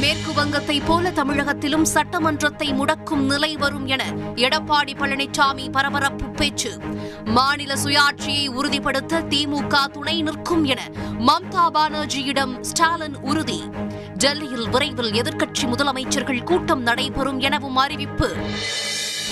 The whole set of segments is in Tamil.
மேற்கு வங்கத்தை போல தமிழகத்திலும் சட்டமன்றத்தை முடக்கும் நிலை வரும் என எடப்பாடி பழனிசாமி பரபரப்பு பேச்சு. மாநில சுயாட்சியை உறுதிப்படுத்த திமுக துணை நிற்கும் என மம்தா பானர்ஜியிடம் ஸ்டாலின் உறுதி. டெல்லியில் விரைவில் எதிர்க்கட்சி முதலமைச்சர்கள் கூட்டம் நடைபெறும் எனவும் அறிவிப்பு.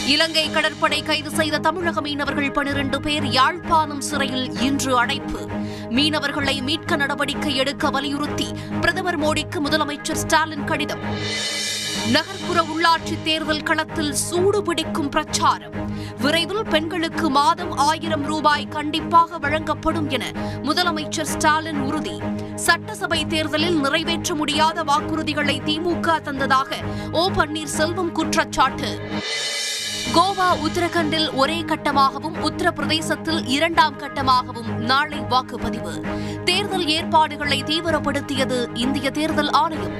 இலங்கை கடற்படை கைது செய்த தமிழக மீனவர்கள் பனிரண்டு பேர் யாழ்ப்பாணம் சிறையில் இன்று அடைப்பு. மீனவர்களை மீட்க நடவடிக்கை எடுக்க வலியுறுத்தி பிரதமர் மோடிக்கு முதலமைச்சர் ஸ்டாலின் கடிதம். நகர்ப்புற உள்ளாட்சி தேர்தல் களத்தில் சூடுபிடிக்கும் பிரச்சாரம். விரைவில் பெண்களுக்கு மாதம் ஆயிரம் ரூபாய் கண்டிப்பாக வழங்கப்படும் என முதலமைச்சர் ஸ்டாலின் உறுதி. சட்டசபை தேர்தலில் நிறைவேற்ற முடியாத வாக்குறுதிகளை திமுக தந்ததாக ஓ பன்னீர்செல்வம் குற்றச்சாட்டு. கோவா உத்தரகண்டில் ஒரே கட்டமாகவும் உத்தரப்பிரதேசத்தில் இரண்டாம் கட்டமாகவும் நாளை வாக்குப்பதிவு. தேர்தல் ஏற்பாடுகளை தீவிரப்படுத்தியது இந்திய தேர்தல் ஆணையம்.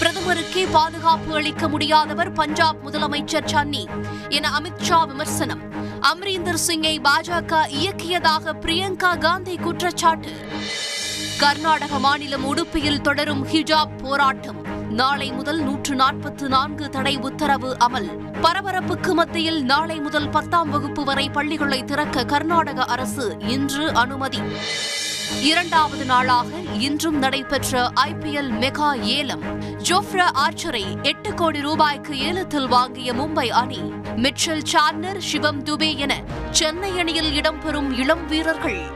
பிரதமருக்கே பாதுகாப்பு அளிக்க முடியாதவர் பஞ்சாப் முதலமைச்சர் சன்னி என அமித்ஷா விமர்சனம். அம்ரீந்தர் சிங்கை பாஜக இயக்கியதாக பிரியங்கா காந்தி குற்றச்சாட்டு. கர்நாடக மாநிலம் உடுப்பியில் தொடரும் ஹிஜாப் போராட்டம். நாளை முதல் நூற்று நாற்பத்து நான்கு தடை உத்தரவு அமல். பரபரப்புக்கு மத்தியில் நாளை முதல் பத்தாம் வகுப்பு வரை பள்ளிகளை திறக்க கர்நாடக அரசு இன்று அனுமதி. இரண்டாவது நாளாக இன்றும் நடைபெற்ற ஐபிஎல் மெகா ஏலம். ஜோஃப்ரா ஆர்ச்சரை எட்டு கோடி ரூபாய்க்கு ஏலத்தில் வாங்கிய மும்பை அணி. மிச்சல் சார்னர் சிவம் துபே என சென்னை அணியில் இடம்பெறும் இளம் வீரர்கள்.